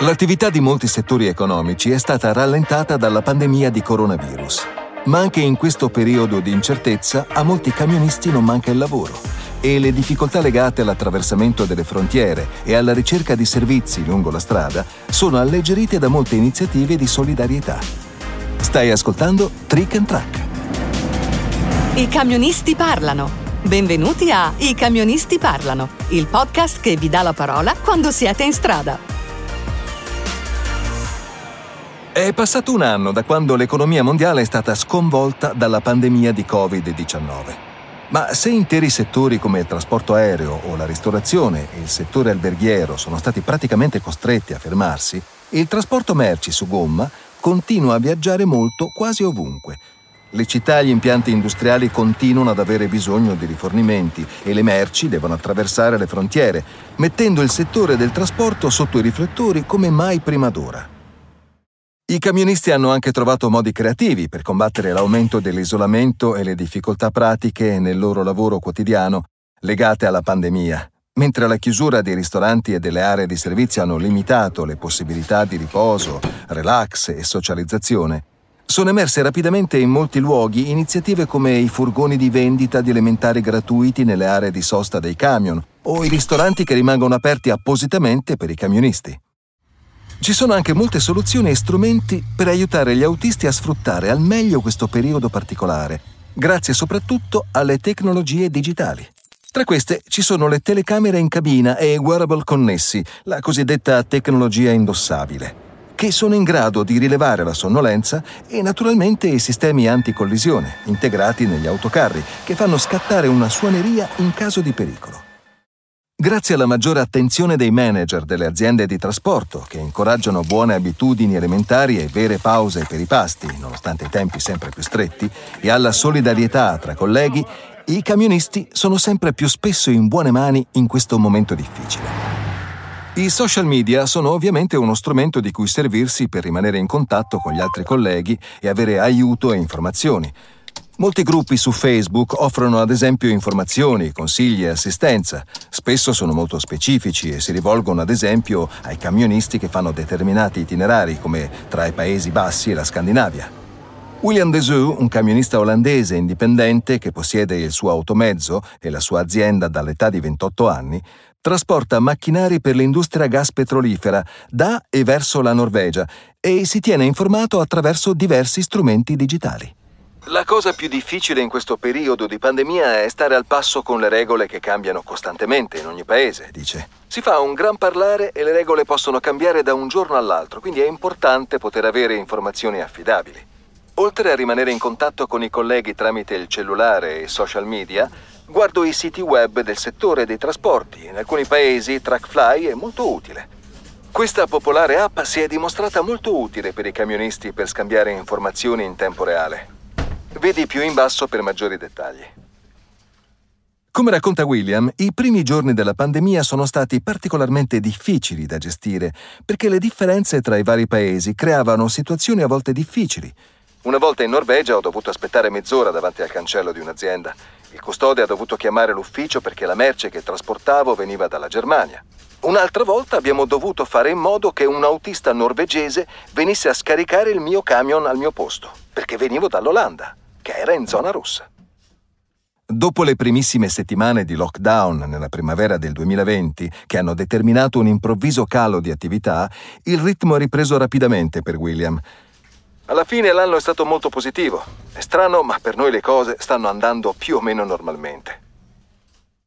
L'attività di molti settori economici è stata rallentata dalla pandemia di coronavirus. Ma anche in questo periodo di incertezza a molti camionisti non manca il lavoro e le difficoltà legate all'attraversamento delle frontiere e alla ricerca di servizi lungo la strada sono alleggerite da molte iniziative di solidarietà. Stai ascoltando Trick and Track. I camionisti parlano. Benvenuti a I camionisti parlano, il podcast che vi dà la parola quando siete in strada. È passato un anno da quando l'economia mondiale è stata sconvolta dalla pandemia di Covid-19. Ma se interi settori come il trasporto aereo o la ristorazione e il settore alberghiero sono stati praticamente costretti a fermarsi, il trasporto merci su gomma continua a viaggiare molto quasi ovunque. Le città e gli impianti industriali continuano ad avere bisogno di rifornimenti e le merci devono attraversare le frontiere, mettendo il settore del trasporto sotto i riflettori come mai prima d'ora. I camionisti hanno anche trovato modi creativi per combattere l'aumento dell'isolamento e le difficoltà pratiche nel loro lavoro quotidiano legate alla pandemia. Mentre la chiusura dei ristoranti e delle aree di servizio hanno limitato le possibilità di riposo, relax e socializzazione, sono emerse rapidamente in molti luoghi iniziative come i furgoni di vendita di elementari gratuiti nelle aree di sosta dei camion o i ristoranti che rimangono aperti appositamente per i camionisti. Ci sono anche molte soluzioni e strumenti per aiutare gli autisti a sfruttare al meglio questo periodo particolare, grazie soprattutto alle tecnologie digitali. Tra queste ci sono le telecamere in cabina e i wearable connessi, la cosiddetta tecnologia indossabile, che sono in grado di rilevare la sonnolenza e naturalmente i sistemi anticollisione integrati negli autocarri che fanno scattare una suoneria in caso di pericolo. Grazie alla maggiore attenzione dei manager delle aziende di trasporto, che incoraggiano buone abitudini elementari e vere pause per i pasti, nonostante i tempi sempre più stretti, e alla solidarietà tra colleghi, i camionisti sono sempre più spesso in buone mani in questo momento difficile. I social media sono ovviamente uno strumento di cui servirsi per rimanere in contatto con gli altri colleghi e avere aiuto e informazioni, Molti gruppi su Facebook offrono ad esempio informazioni, consigli e assistenza. Spesso sono molto specifici e si rivolgono ad esempio ai camionisti che fanno determinati itinerari come tra i Paesi Bassi e la Scandinavia. William Desu, un camionista olandese indipendente che possiede il suo automezzo e la sua azienda dall'età di 28 anni, trasporta macchinari per l'industria gas petrolifera da e verso la Norvegia e si tiene informato attraverso diversi strumenti digitali. La cosa più difficile in questo periodo di pandemia è stare al passo con le regole che cambiano costantemente in ogni paese, dice. Si fa un gran parlare e le regole possono cambiare da un giorno all'altro, quindi è importante poter avere informazioni affidabili. Oltre a rimanere in contatto con i colleghi tramite il cellulare e social media, guardo i siti web del settore dei trasporti. In alcuni paesi TrackFly è molto utile. Questa popolare app si è dimostrata molto utile per i camionisti per scambiare informazioni in tempo reale. Vedi più in basso per maggiori dettagli. Come racconta William, i primi giorni della pandemia sono stati particolarmente difficili da gestire perché le differenze tra i vari paesi creavano situazioni a volte difficili. Una volta in Norvegia ho dovuto aspettare mezz'ora davanti al cancello di un'azienda. Il custode ha dovuto chiamare l'ufficio perché la merce che trasportavo veniva dalla Germania. Un'altra volta abbiamo dovuto fare in modo che un autista norvegese venisse a scaricare il mio camion al mio posto, perché venivo dall'Olanda che era in zona rossa. Dopo le primissime settimane di lockdown nella primavera del 2020, che hanno determinato un improvviso calo di attività, il ritmo è ripreso rapidamente per William. Alla fine l'anno è stato molto positivo. È strano, ma per noi le cose stanno andando più o meno normalmente.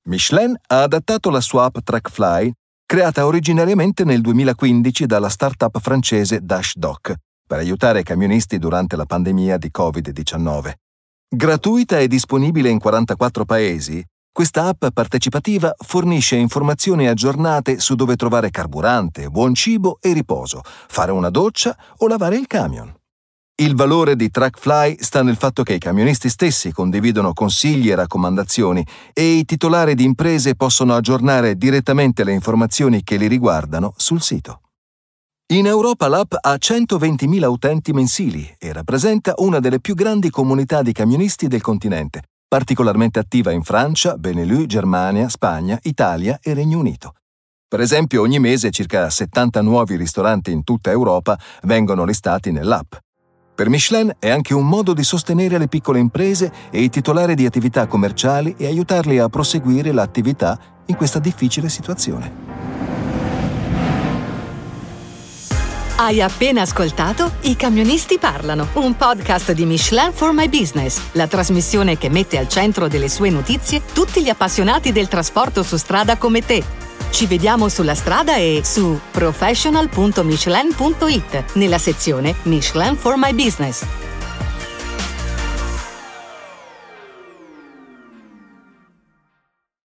Michelin ha adattato la sua app TrackFly, creata originariamente nel 2015 dalla startup francese DashDoc, per aiutare i camionisti durante la pandemia di Covid-19. Gratuita e disponibile in 44 paesi, questa app partecipativa fornisce informazioni aggiornate su dove trovare carburante, buon cibo e riposo, fare una doccia o lavare il camion. Il valore di TrackFly sta nel fatto che i camionisti stessi condividono consigli e raccomandazioni e i titolari di imprese possono aggiornare direttamente le informazioni che li riguardano sul sito. In Europa l'app ha 120.000 utenti mensili e rappresenta una delle più grandi comunità di camionisti del continente, particolarmente attiva in Francia, Benelux, Germania, Spagna, Italia e Regno Unito. Per esempio, ogni mese circa 70 nuovi ristoranti in tutta Europa vengono listati nell'app. Per Michelin è anche un modo di sostenere le piccole imprese e i titolari di attività commerciali e aiutarli a proseguire l'attività in questa difficile situazione. Hai appena ascoltato I camionisti parlano, un podcast di Michelin for My Business, la trasmissione che mette al centro delle sue notizie tutti gli appassionati del trasporto su strada come te. Ci vediamo sulla strada e su professional.michelin.it nella sezione Michelin for My Business.